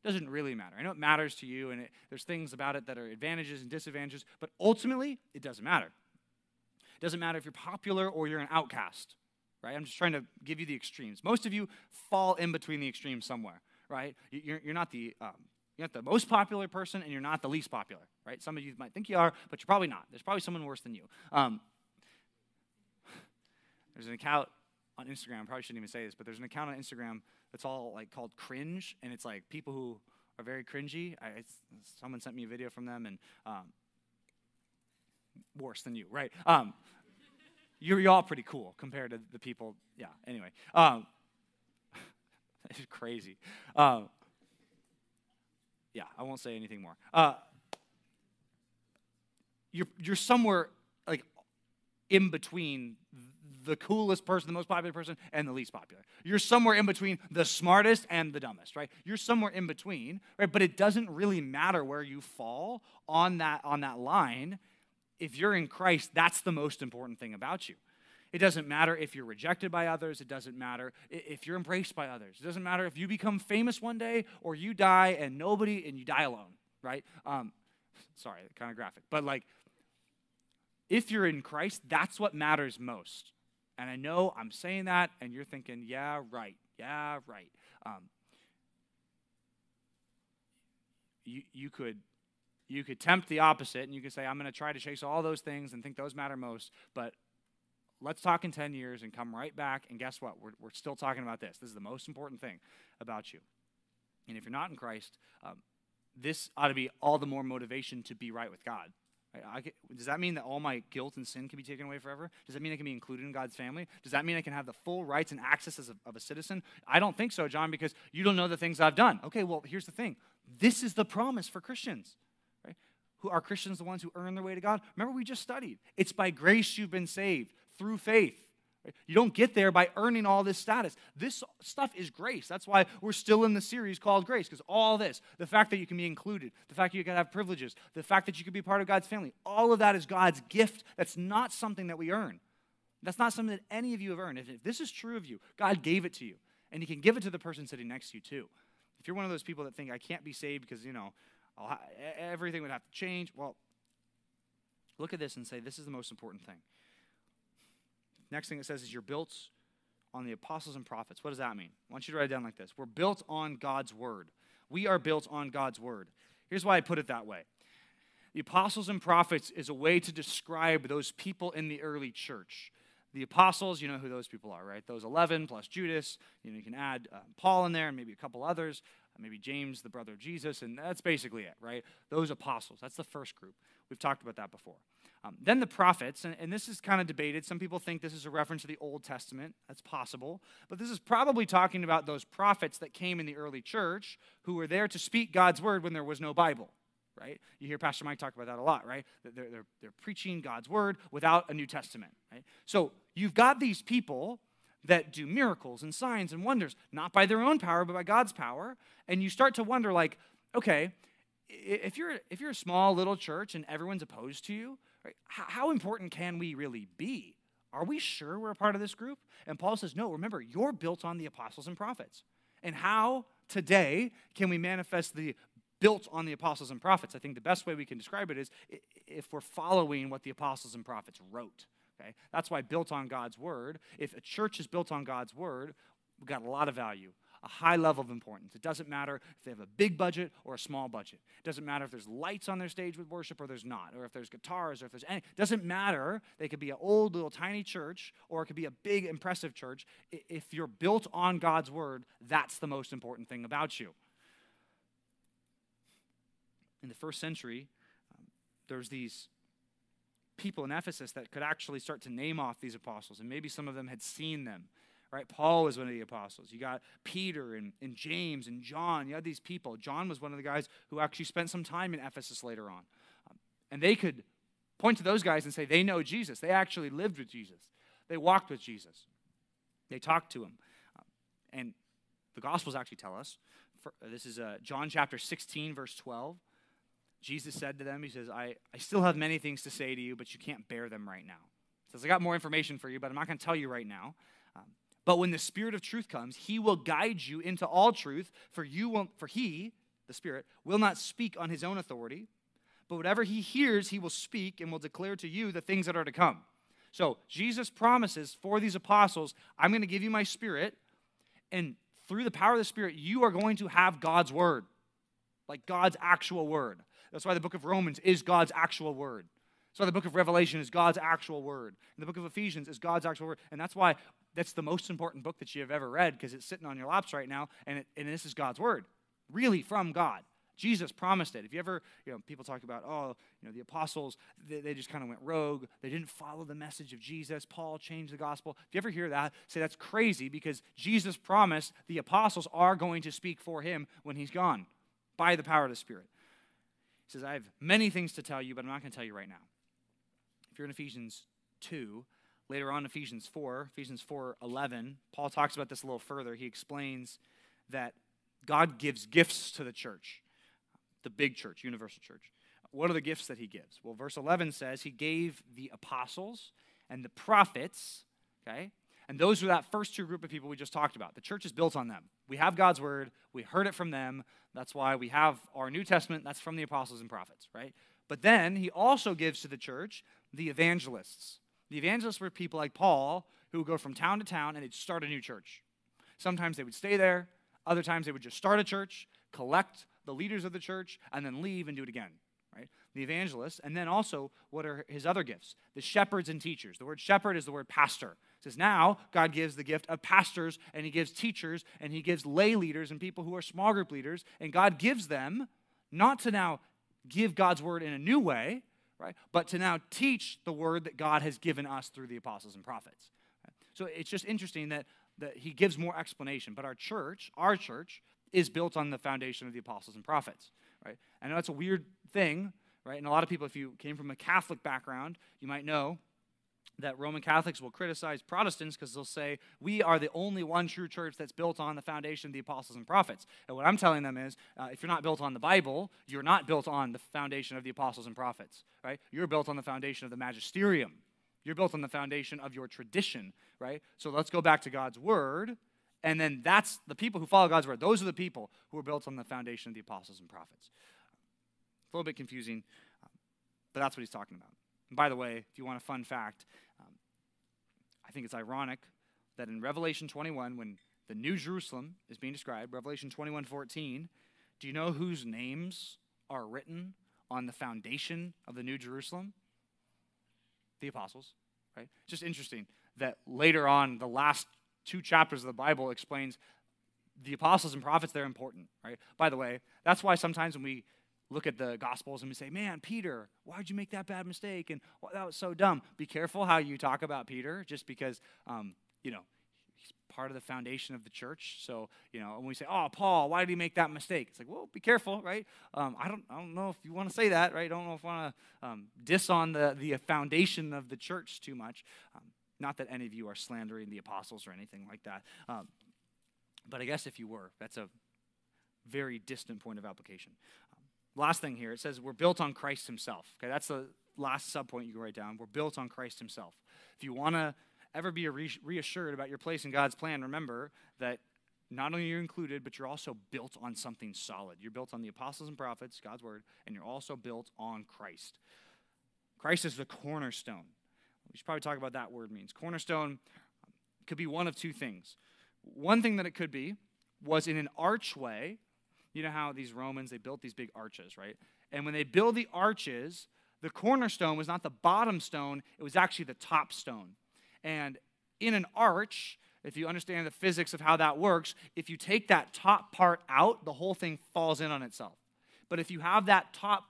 It doesn't really matter. I know it matters to you, and it, there's things about it that are advantages and disadvantages, but ultimately, it doesn't matter. It doesn't matter if you're popular or you're an outcast, right? I'm just trying to give you the extremes. Most of you fall in between the extremes somewhere, right? You're, you're not the um, you're not the most popular person, and you're not the least popular, right? Some of you might think you are, but you're probably not. There's probably someone worse than you. Um, There's an account on Instagram. I probably shouldn't even say this, but there's an account on Instagram that's all like called cringe, and it's like people who are very cringy. I, someone sent me a video from them, and um, worse than you, right? Um, you're, you're all pretty cool compared to the people. Yeah. Anyway, um, it's crazy. Um, yeah, I won't say anything more. Uh, you're you're somewhere like in between the coolest person, the most popular person, and the least popular. You're somewhere in between the smartest and the dumbest, right? You're somewhere in between, right? But it doesn't really matter where you fall on that on that line. If you're in Christ, that's the most important thing about you. It doesn't matter if you're rejected by others. It doesn't matter if you're embraced by others. It doesn't matter if you become famous one day or you die and nobody and you die alone, right? Um, sorry, kind of graphic, but like if you're in Christ, that's what matters most. And I know I'm saying that, and you're thinking, yeah, right, yeah, right. Um, you, you could you could tempt the opposite and you could say i'm going to try to chase all those things and think those matter most but let's talk in 10 years and come right back and guess what we're, we're still talking about this this is the most important thing about you and if you're not in christ um, this ought to be all the more motivation to be right with god Get, does that mean that all my guilt and sin can be taken away forever? Does that mean I can be included in God's family? Does that mean I can have the full rights and access a, of a citizen? I don't think so, John, because you don't know the things I've done. Okay, well, here's the thing. This is the promise for Christians. Right? Who are Christians the ones who earn their way to God? Remember, we just studied. It's by grace you've been saved through faith. You don't get there by earning all this status. This stuff is grace. That's why we're still in the series called Grace, because all this, the fact that you can be included, the fact that you can have privileges, the fact that you can be part of God's family, all of that is God's gift. That's not something that we earn. That's not something that any of you have earned. If, this is true of you, God gave it to you. And He can give it to the person sitting next to you, too. If you're one of those people that think, I can't be saved because, you know, ha- everything would have to change, well, look at this and say, this is the most important thing. Next thing it says is you're built on the apostles and prophets. What does that mean? I want you to write it down like this We're built on God's word. We are built on God's word. Here's why I put it that way the apostles and prophets is a way to describe those people in the early church. The apostles, you know who those people are, right? Those 11 plus Judas. You know, you can add uh, Paul in there and maybe a couple others, uh, maybe James, the brother of Jesus, and that's basically it, right? Those apostles. That's the first group. We've talked about that before. Um, then the prophets, and, and this is kind of debated. Some people think this is a reference to the Old Testament. That's possible. But this is probably talking about those prophets that came in the early church who were there to speak God's word when there was no Bible, right? You hear Pastor Mike talk about that a lot, right? They're, they're, they're preaching God's word without a New Testament, right? So you've got these people that do miracles and signs and wonders, not by their own power, but by God's power. And you start to wonder, like, okay, if you're if you're a small little church and everyone's opposed to you, right, how important can we really be? Are we sure we're a part of this group? And Paul says, no. Remember, you're built on the apostles and prophets. And how today can we manifest the built on the apostles and prophets? I think the best way we can describe it is if we're following what the apostles and prophets wrote. Okay, that's why built on God's word. If a church is built on God's word, we've got a lot of value a high level of importance. It doesn't matter if they have a big budget or a small budget. It doesn't matter if there's lights on their stage with worship or there's not, or if there's guitars or if there's any. It doesn't matter. They could be an old little tiny church or it could be a big impressive church. If you're built on God's word, that's the most important thing about you. In the first century, um, there's these people in Ephesus that could actually start to name off these apostles, and maybe some of them had seen them right? Paul was one of the apostles. You got Peter and, and James and John. You had these people. John was one of the guys who actually spent some time in Ephesus later on. Um, and they could point to those guys and say they know Jesus. They actually lived with Jesus, they walked with Jesus, they talked to him. Um, and the Gospels actually tell us for, uh, this is uh, John chapter 16, verse 12. Jesus said to them, He says, I, I still have many things to say to you, but you can't bear them right now. He says, I got more information for you, but I'm not going to tell you right now. But when the Spirit of truth comes, he will guide you into all truth, for you will for he, the Spirit, will not speak on his own authority, but whatever he hears, he will speak and will declare to you the things that are to come. So Jesus promises for these apostles, I'm going to give you my spirit, and through the power of the Spirit, you are going to have God's word, like God's actual word. That's why the book of Romans is God's actual word. So the book of Revelation is God's actual word. And the book of Ephesians is God's actual word. And that's why that's the most important book that you have ever read because it's sitting on your laps right now. And, it, and this is God's word, really from God. Jesus promised it. If you ever, you know, people talk about, oh, you know, the apostles, they, they just kind of went rogue. They didn't follow the message of Jesus. Paul changed the gospel. If you ever hear that, say that's crazy because Jesus promised the apostles are going to speak for him when he's gone by the power of the Spirit. He says, I have many things to tell you, but I'm not going to tell you right now. If you're in Ephesians 2, later on Ephesians 4, Ephesians 4 11, Paul talks about this a little further. He explains that God gives gifts to the church, the big church, universal church. What are the gifts that he gives? Well, verse 11 says he gave the apostles and the prophets, okay? And those are that first two group of people we just talked about. The church is built on them. We have God's word, we heard it from them. That's why we have our New Testament, that's from the apostles and prophets, right? But then he also gives to the church the evangelists. The evangelists were people like Paul who would go from town to town and they'd start a new church. Sometimes they would stay there, other times they would just start a church, collect the leaders of the church, and then leave and do it again. Right? The evangelists, and then also what are his other gifts? The shepherds and teachers. The word shepherd is the word pastor. It says now God gives the gift of pastors and he gives teachers and he gives lay leaders and people who are small group leaders, and God gives them not to now give God's word in a new way, right? But to now teach the word that God has given us through the apostles and prophets. So it's just interesting that, that he gives more explanation. But our church, our church, is built on the foundation of the apostles and prophets, right? I know that's a weird thing, right? And a lot of people, if you came from a Catholic background, you might know that Roman Catholics will criticize Protestants because they'll say, we are the only one true church that's built on the foundation of the apostles and prophets. And what I'm telling them is, uh, if you're not built on the Bible, you're not built on the foundation of the apostles and prophets, right? You're built on the foundation of the magisterium. You're built on the foundation of your tradition, right? So let's go back to God's word. And then that's the people who follow God's word. Those are the people who are built on the foundation of the apostles and prophets. It's a little bit confusing, but that's what he's talking about. By the way, if you want a fun fact, um, I think it's ironic that in Revelation 21, when the New Jerusalem is being described, Revelation 21 14, do you know whose names are written on the foundation of the New Jerusalem? The apostles, right? Just interesting that later on, the last two chapters of the Bible explains the apostles and prophets, they're important, right? By the way, that's why sometimes when we look at the Gospels and we say, man, Peter, why'd you make that bad mistake? And well, that was so dumb. Be careful how you talk about Peter, just because, um, you know, he's part of the foundation of the church. So, you know, when we say, oh, Paul, why did he make that mistake? It's like, well, be careful, right? Um, I, don't, I don't know if you want to say that, right? I don't know if I want to um, diss on the, the foundation of the church too much. Um, not that any of you are slandering the apostles or anything like that. Um, but I guess if you were, that's a very distant point of application. Last thing here, it says we're built on Christ himself. Okay, that's the last subpoint you can write down. We're built on Christ himself. If you want to ever be reassured about your place in God's plan, remember that not only are you included, but you're also built on something solid. You're built on the apostles and prophets, God's word, and you're also built on Christ. Christ is the cornerstone. We should probably talk about that word means. Cornerstone um, could be one of two things. One thing that it could be was in an archway you know how these Romans, they built these big arches, right? And when they build the arches, the cornerstone was not the bottom stone, it was actually the top stone. And in an arch, if you understand the physics of how that works, if you take that top part out, the whole thing falls in on itself. But if you have that top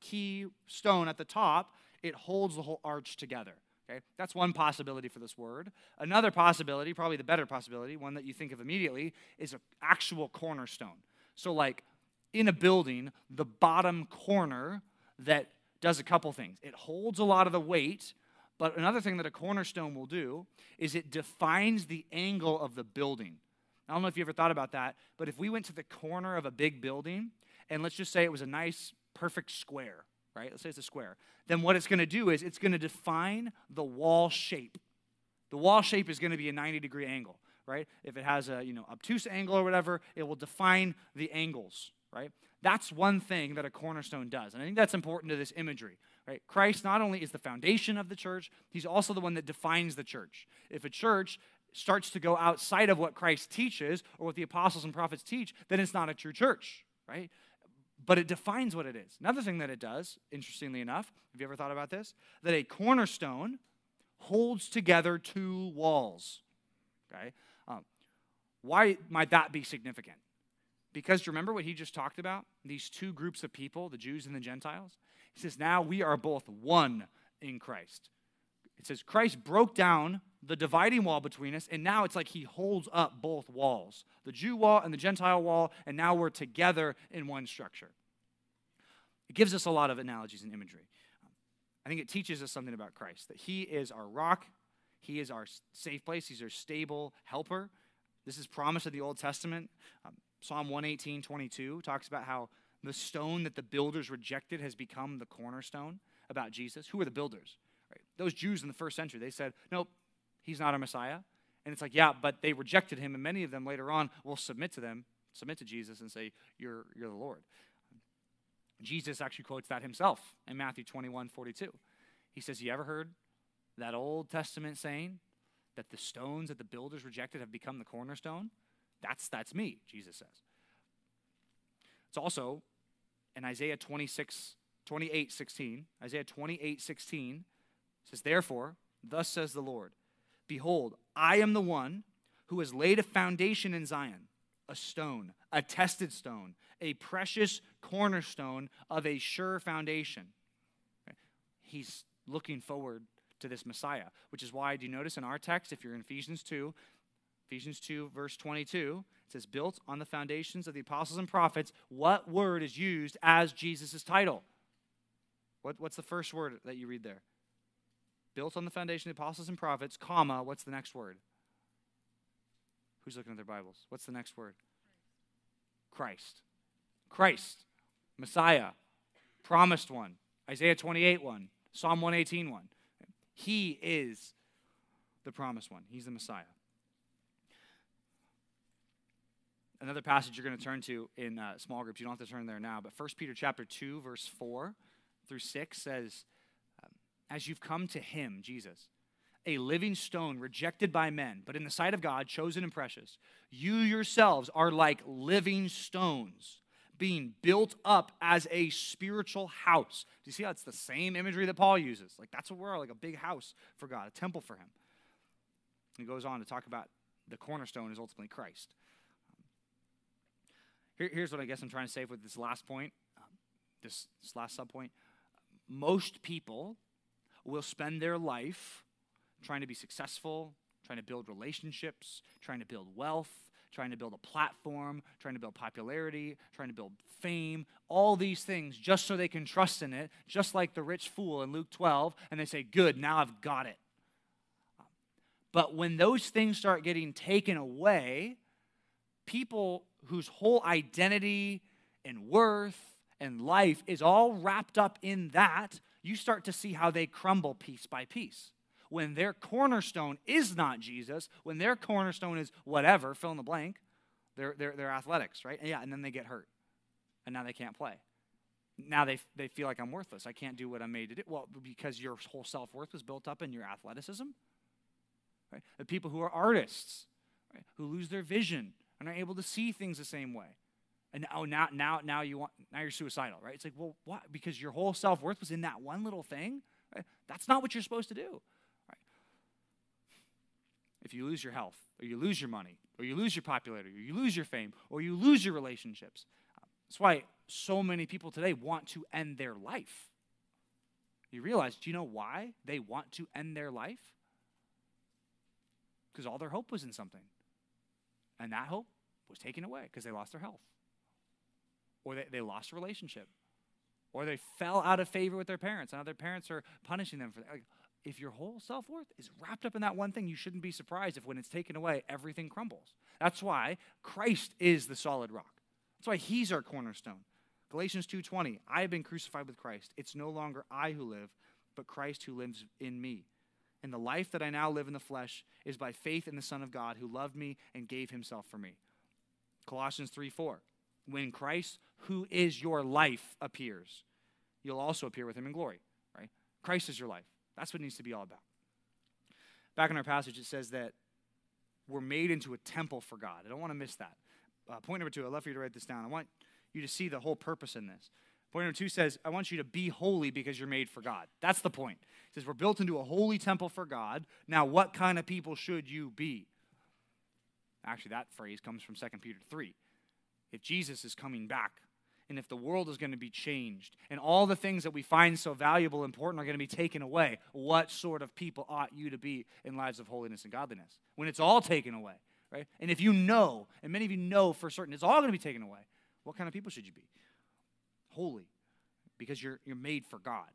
key stone at the top, it holds the whole arch together. Okay? That's one possibility for this word. Another possibility, probably the better possibility, one that you think of immediately, is an actual cornerstone. So, like in a building, the bottom corner that does a couple things it holds a lot of the weight, but another thing that a cornerstone will do is it defines the angle of the building. I don't know if you ever thought about that, but if we went to the corner of a big building, and let's just say it was a nice, perfect square, right? Let's say it's a square. Then what it's going to do is it's going to define the wall shape. The wall shape is going to be a 90 degree angle right? If it has a, you know, obtuse angle or whatever, it will define the angles, right? That's one thing that a cornerstone does. And I think that's important to this imagery, right? Christ not only is the foundation of the church, he's also the one that defines the church. If a church starts to go outside of what Christ teaches or what the apostles and prophets teach, then it's not a true church, right? but it defines what it is. Another thing that it does, interestingly enough, have you ever thought about this? That a cornerstone holds together two walls. Okay? Why might that be significant? Because remember what he just talked about? These two groups of people, the Jews and the Gentiles? He says, now we are both one in Christ. It says, Christ broke down the dividing wall between us, and now it's like he holds up both walls the Jew wall and the Gentile wall, and now we're together in one structure. It gives us a lot of analogies and imagery. I think it teaches us something about Christ that he is our rock, he is our safe place, he's our stable helper. This is promise of the Old Testament. Um, Psalm 118, 22 talks about how the stone that the builders rejected has become the cornerstone about Jesus. Who are the builders? Right? Those Jews in the first century, they said, nope, he's not our Messiah. And it's like, yeah, but they rejected him, and many of them later on will submit to them, submit to Jesus, and say, You're, you're the Lord. Jesus actually quotes that himself in Matthew 21 42. He says, You ever heard that Old Testament saying that the stones that the builders rejected have become the cornerstone? That's, that's me, Jesus says. It's also in Isaiah 26, 28 16. Isaiah 28 16 says, Therefore, thus says the Lord, Behold, I am the one who has laid a foundation in Zion, a stone, a tested stone, a precious cornerstone of a sure foundation. He's looking forward to this Messiah, which is why, do you notice in our text, if you're in Ephesians 2, Ephesians 2, verse 22, it says, built on the foundations of the apostles and prophets, what word is used as Jesus' title? What, what's the first word that you read there? Built on the foundation of the apostles and prophets, comma, what's the next word? Who's looking at their Bibles? What's the next word? Christ. Christ. Messiah. Promised one. Isaiah 28 1. Psalm 118 1. He is the promised one. He's the Messiah. Another passage you're going to turn to in uh, small groups. You don't have to turn there now, but 1 Peter chapter 2, verse 4 through 6 says, um, As you've come to him, Jesus, a living stone rejected by men, but in the sight of God, chosen and precious. You yourselves are like living stones, being built up as a spiritual house. Do you see how it's the same imagery that Paul uses? Like that's what we're like a big house for God, a temple for Him. He goes on to talk about the cornerstone is ultimately Christ. Here, here's what I guess I'm trying to say with this last point, um, this, this last subpoint. Most people will spend their life trying to be successful, trying to build relationships, trying to build wealth, trying to build a platform, trying to build popularity, trying to build fame, all these things just so they can trust in it, just like the rich fool in Luke 12, and they say, Good, now I've got it. But when those things start getting taken away, people whose whole identity and worth and life is all wrapped up in that, you start to see how they crumble piece by piece when their cornerstone is not Jesus, when their cornerstone is whatever, fill in the blank, they're, they're, they're athletics, right? Yeah, and then they get hurt. And now they can't play. Now they, they feel like I'm worthless. I can't do what I'm made to do. Well, because your whole self worth was built up in your athleticism. Right? The people who are artists, right? who lose their vision and are able to see things the same way. And oh, now, now, now you want, now you're suicidal, right? It's like, well, what? Because your whole self worth was in that one little thing. Right? That's not what you're supposed to do if you lose your health, or you lose your money, or you lose your popularity, or you lose your fame, or you lose your relationships. That's why so many people today want to end their life. You realize, do you know why they want to end their life? Because all their hope was in something. And that hope was taken away because they lost their health, or they, they lost a relationship, or they fell out of favor with their parents, and now their parents are punishing them for that. Like, if your whole self worth is wrapped up in that one thing, you shouldn't be surprised if when it's taken away, everything crumbles. That's why Christ is the solid rock. That's why he's our cornerstone. Galatians 2:20, I have been crucified with Christ. It's no longer I who live, but Christ who lives in me. And the life that I now live in the flesh is by faith in the Son of God who loved me and gave himself for me. Colossians 3:4, when Christ, who is your life, appears, you'll also appear with him in glory, right? Christ is your life. That's what it needs to be all about. Back in our passage, it says that we're made into a temple for God. I don't want to miss that. Uh, point number two, I'd love for you to write this down. I want you to see the whole purpose in this. Point number two says, I want you to be holy because you're made for God. That's the point. It says, We're built into a holy temple for God. Now, what kind of people should you be? Actually, that phrase comes from 2 Peter 3. If Jesus is coming back, and if the world is going to be changed, and all the things that we find so valuable and important are going to be taken away, what sort of people ought you to be in lives of holiness and godliness? When it's all taken away, right? And if you know, and many of you know for certain, it's all going to be taken away, what kind of people should you be? Holy, because you're, you're made for God.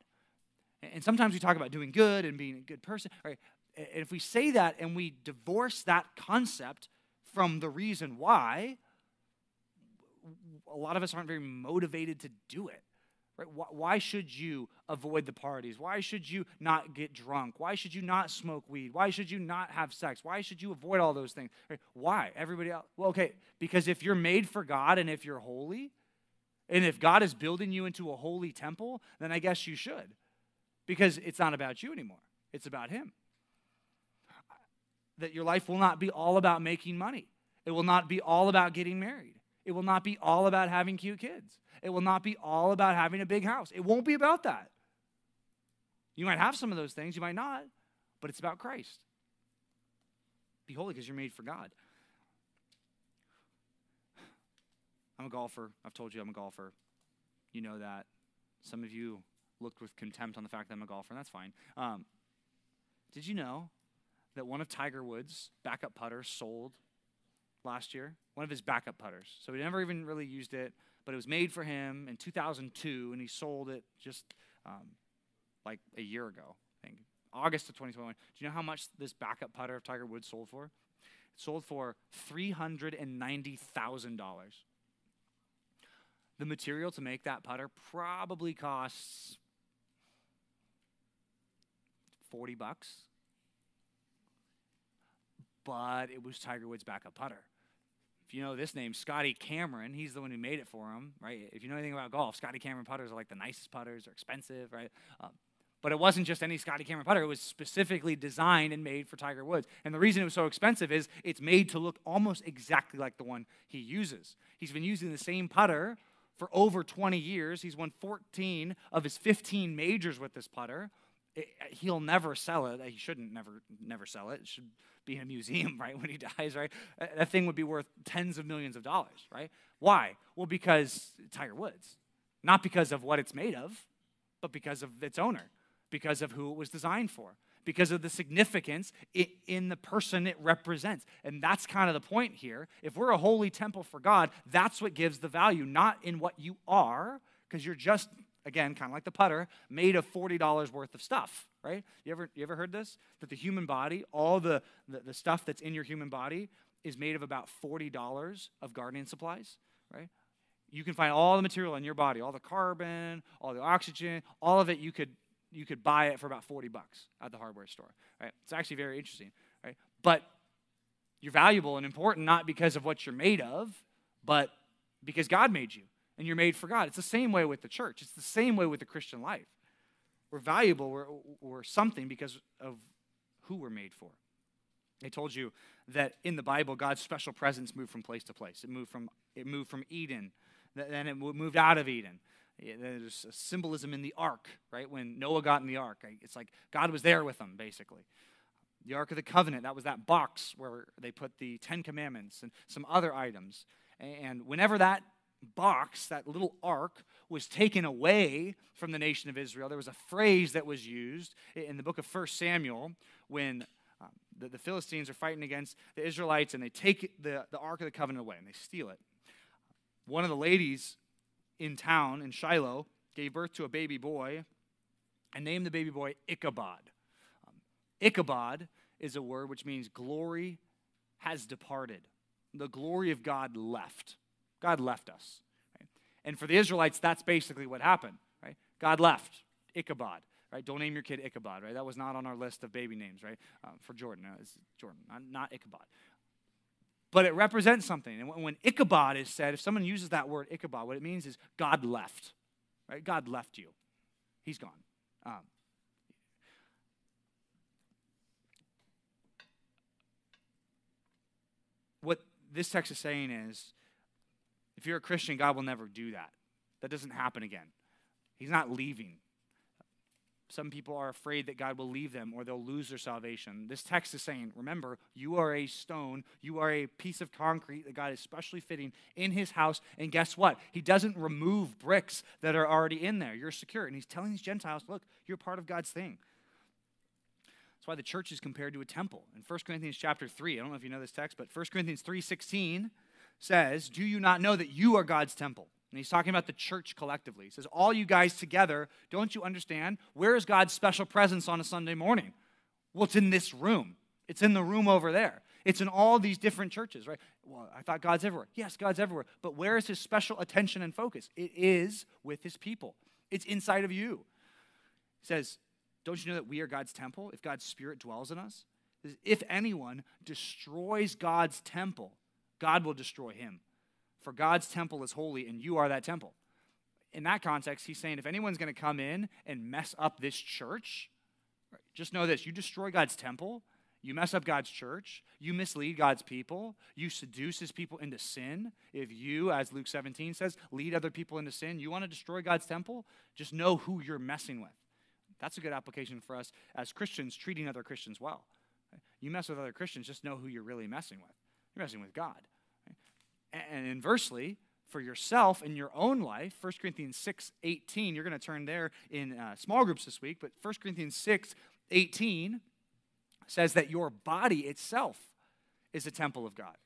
And sometimes we talk about doing good and being a good person. Right? And if we say that and we divorce that concept from the reason why, a lot of us aren't very motivated to do it. Right? Why should you avoid the parties? Why should you not get drunk? Why should you not smoke weed? Why should you not have sex? Why should you avoid all those things? Right? Why? Everybody else? Well, okay, because if you're made for God and if you're holy, and if God is building you into a holy temple, then I guess you should. Because it's not about you anymore, it's about Him that your life will not be all about making money. It will not be all about getting married. It will not be all about having cute kids. It will not be all about having a big house. It won't be about that. You might have some of those things, you might not, but it's about Christ. Be holy because you're made for God. I'm a golfer. I've told you I'm a golfer. You know that. Some of you looked with contempt on the fact that I'm a golfer, and that's fine. Um, did you know that one of Tiger Woods' backup putters sold last year. One of his backup putters. So he never even really used it, but it was made for him in 2002, and he sold it just um, like a year ago, I think. August of 2021. Do you know how much this backup putter of Tiger Woods sold for? It sold for $390,000. The material to make that putter probably costs 40 bucks but it was Tiger Woods' backup putter. If you know this name, Scotty Cameron, he's the one who made it for him, right? If you know anything about golf, Scotty Cameron putters are like the nicest putters, they're expensive, right? Um, but it wasn't just any Scotty Cameron putter. It was specifically designed and made for Tiger Woods. And the reason it was so expensive is it's made to look almost exactly like the one he uses. He's been using the same putter for over 20 years. He's won 14 of his 15 majors with this putter. It, he'll never sell it. He shouldn't never never sell it. It should be in a museum, right, when he dies, right? Uh, that thing would be worth tens of millions of dollars, right? Why? Well, because it's Tiger Woods. Not because of what it's made of, but because of its owner, because of who it was designed for, because of the significance in the person it represents. And that's kind of the point here. If we're a holy temple for God, that's what gives the value, not in what you are, because you're just again, kind of like the putter, made of $40 worth of stuff, right? You ever, you ever heard this? That the human body, all the, the, the stuff that's in your human body, is made of about $40 of gardening supplies, right? You can find all the material in your body, all the carbon, all the oxygen, all of it you could you could buy it for about 40 bucks at the hardware store, right? It's actually very interesting, right? But you're valuable and important not because of what you're made of, but because God made you and you're made for God. It's the same way with the church, it's the same way with the Christian life. We're valuable, we're, we're something because of who we're made for. I told you that in the Bible, God's special presence moved from place to place. It moved from, it moved from Eden, then it moved out of Eden. There's a symbolism in the ark, right? When Noah got in the ark, it's like God was there with them, basically. The Ark of the Covenant, that was that box where they put the Ten Commandments and some other items. And whenever that box, that little ark, was taken away from the nation of Israel. There was a phrase that was used in the book of 1 Samuel when um, the, the, Philistines are fighting against the Israelites and they take the, the Ark of the Covenant away and they steal it. One of the ladies in town, in Shiloh, gave birth to a baby boy and named the baby boy Ichabod. Um, Ichabod is a word which means glory has departed. The glory of God left. God left us. Right? And for the Israelites, that's basically what happened. Right? God left Ichabod. Right? Don't name your kid Ichabod. Right? That was not on our list of baby names. Right? Um, for Jordan, no, it's Jordan, not, not Ichabod. But it represents something. And when Ichabod is said, if someone uses that word Ichabod, what it means is God left. Right? God left you. He's gone. Um, what this text is saying is If you're a Christian, God will never do that. That doesn't happen again. He's not leaving. Some people are afraid that God will leave them or they'll lose their salvation. This text is saying, remember, you are a stone, you are a piece of concrete that God is specially fitting in his house. And guess what? He doesn't remove bricks that are already in there. You're secure. And he's telling these Gentiles, look, you're part of God's thing. That's why the church is compared to a temple. In 1 Corinthians chapter 3, I don't know if you know this text, but 1 Corinthians 3:16 says, "Do you not know that you are God's temple?" And he's talking about the church collectively. He says, All you guys together, don't you understand? Where is God's special presence on a Sunday morning? Well, it's in this room. It's in the room over there. It's in all these different churches, right? Well, I thought God's everywhere. Yes, God's everywhere. But where is his special attention and focus? It is with his people, it's inside of you. He says, Don't you know that we are God's temple if God's spirit dwells in us? If anyone destroys God's temple, God will destroy him. For God's temple is holy, and you are that temple. In that context, he's saying if anyone's going to come in and mess up this church, just know this you destroy God's temple, you mess up God's church, you mislead God's people, you seduce his people into sin. If you, as Luke 17 says, lead other people into sin, you want to destroy God's temple, just know who you're messing with. That's a good application for us as Christians treating other Christians well. You mess with other Christians, just know who you're really messing with. You're messing with God. And inversely, for yourself in your own life, 1 Corinthians 6 18, you're going to turn there in uh, small groups this week, but 1 Corinthians 6 18 says that your body itself is a temple of God.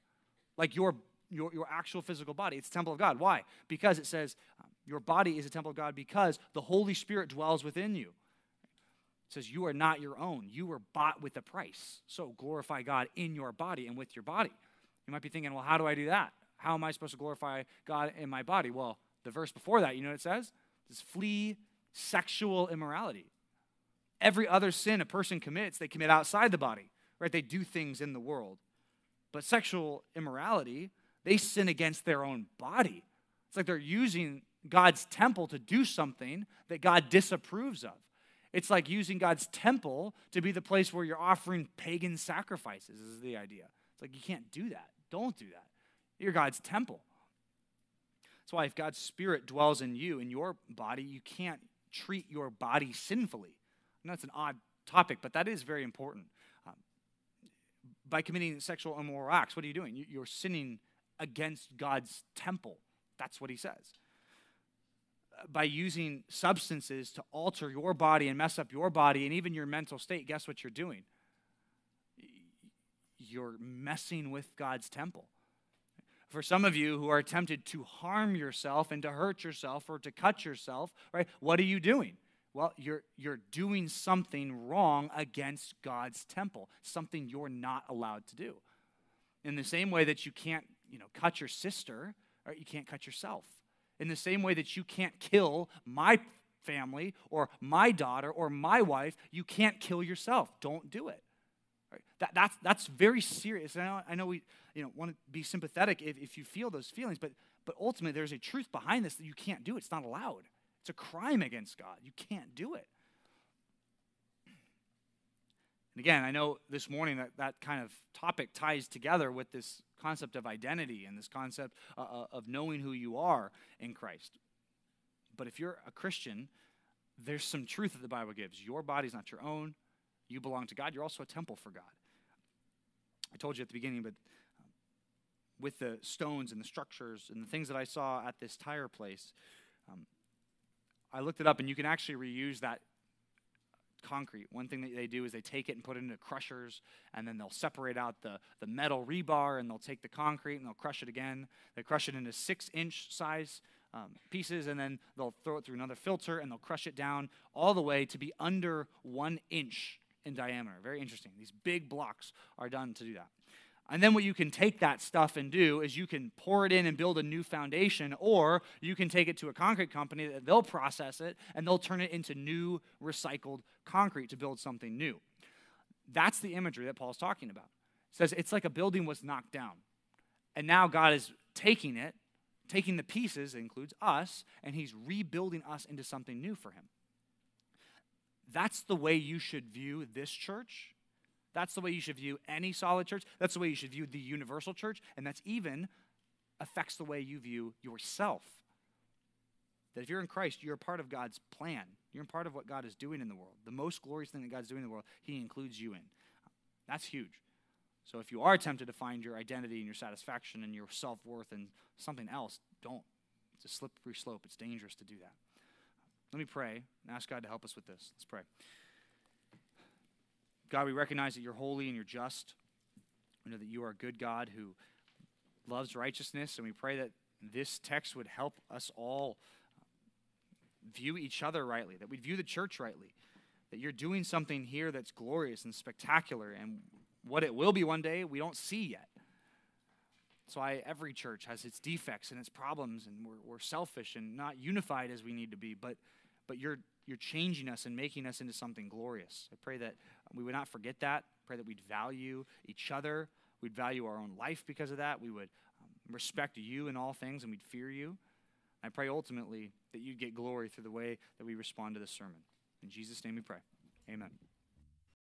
Like your, your, your actual physical body, it's a temple of God. Why? Because it says um, your body is a temple of God because the Holy Spirit dwells within you. It says you are not your own. You were bought with a price. So glorify God in your body and with your body. You might be thinking, well, how do I do that? How am I supposed to glorify God in my body? Well, the verse before that, you know what it says? It says, flee sexual immorality. Every other sin a person commits, they commit outside the body, right? They do things in the world. But sexual immorality, they sin against their own body. It's like they're using God's temple to do something that God disapproves of. It's like using God's temple to be the place where you're offering pagan sacrifices, is the idea. It's like you can't do that. Don't do that. You're God's temple. That's why if God's Spirit dwells in you, in your body, you can't treat your body sinfully. That's an odd topic, but that is very important. Um, by committing sexual immoral acts, what are you doing? You're sinning against God's temple. That's what he says. By using substances to alter your body and mess up your body and even your mental state, guess what you're doing? You're messing with God's temple. For some of you who are tempted to harm yourself and to hurt yourself or to cut yourself, right? What are you doing? Well, you're, you're doing something wrong against God's temple, something you're not allowed to do. In the same way that you can't, you know, cut your sister, right? You can't cut yourself. In the same way that you can't kill my family or my daughter or my wife, you can't kill yourself. Don't do it. Right? That, that's, that's very serious. I know, I know we you know, want to be sympathetic if, if you feel those feelings, but, but ultimately there's a truth behind this that you can't do. It's not allowed. It's a crime against God. You can't do it. And again, I know this morning that that kind of topic ties together with this concept of identity and this concept uh, uh of knowing who you are in Christ. But if you're a Christian, there's some truth that the Bible gives. Your body's not your own. You belong to God. You're also a temple for God. I told you at the beginning, but um, with the stones and the structures and the things that I saw at this tire place, um, I looked it up, and you can actually reuse that concrete. One thing that they do is they take it and put it into crushers, and then they'll separate out the, the metal rebar, and they'll take the concrete and they'll crush it again. They crush it into six inch size um, pieces, and then they'll throw it through another filter, and they'll crush it down all the way to be under one inch in diameter. Very interesting. These big blocks are done to do that. And then what you can take that stuff and do is you can pour it in and build a new foundation, or you can take it to a concrete company that they'll process it and they'll turn it into new recycled concrete to build something new. That's the imagery that Paul's talking about. Says it's like a building was knocked down. And now God is taking it, taking the pieces, includes us, and he's rebuilding us into something new for him. That's the way you should view this church. That's the way you should view any solid church. That's the way you should view the universal church. And that's even affects the way you view yourself. That if you're in Christ, you're a part of God's plan. You're a part of what God is doing in the world. The most glorious thing that God's doing in the world, He includes you in. That's huge. So if you are tempted to find your identity and your satisfaction and your self worth in something else, don't. It's a slippery slope. It's dangerous to do that. Let me pray and ask God to help us with this. Let's pray. God, we recognize that you're holy and you're just. We know that you are a good God who loves righteousness, and we pray that this text would help us all uh, view each other rightly, that we'd view the church rightly, that you're doing something here that's glorious and spectacular, and what it will be one day, we don't see yet. That's why every church has its defects and its problems, and we're, we're selfish and not unified as we need to be, but, but you're, you're changing us and making us into something glorious. I pray that we would not forget that. Pray that we'd value each other. We'd value our own life because of that. We would um, respect you in all things and we'd fear you. I pray ultimately that you'd get glory through the way that we respond to this sermon. In Jesus' name we pray. Amen.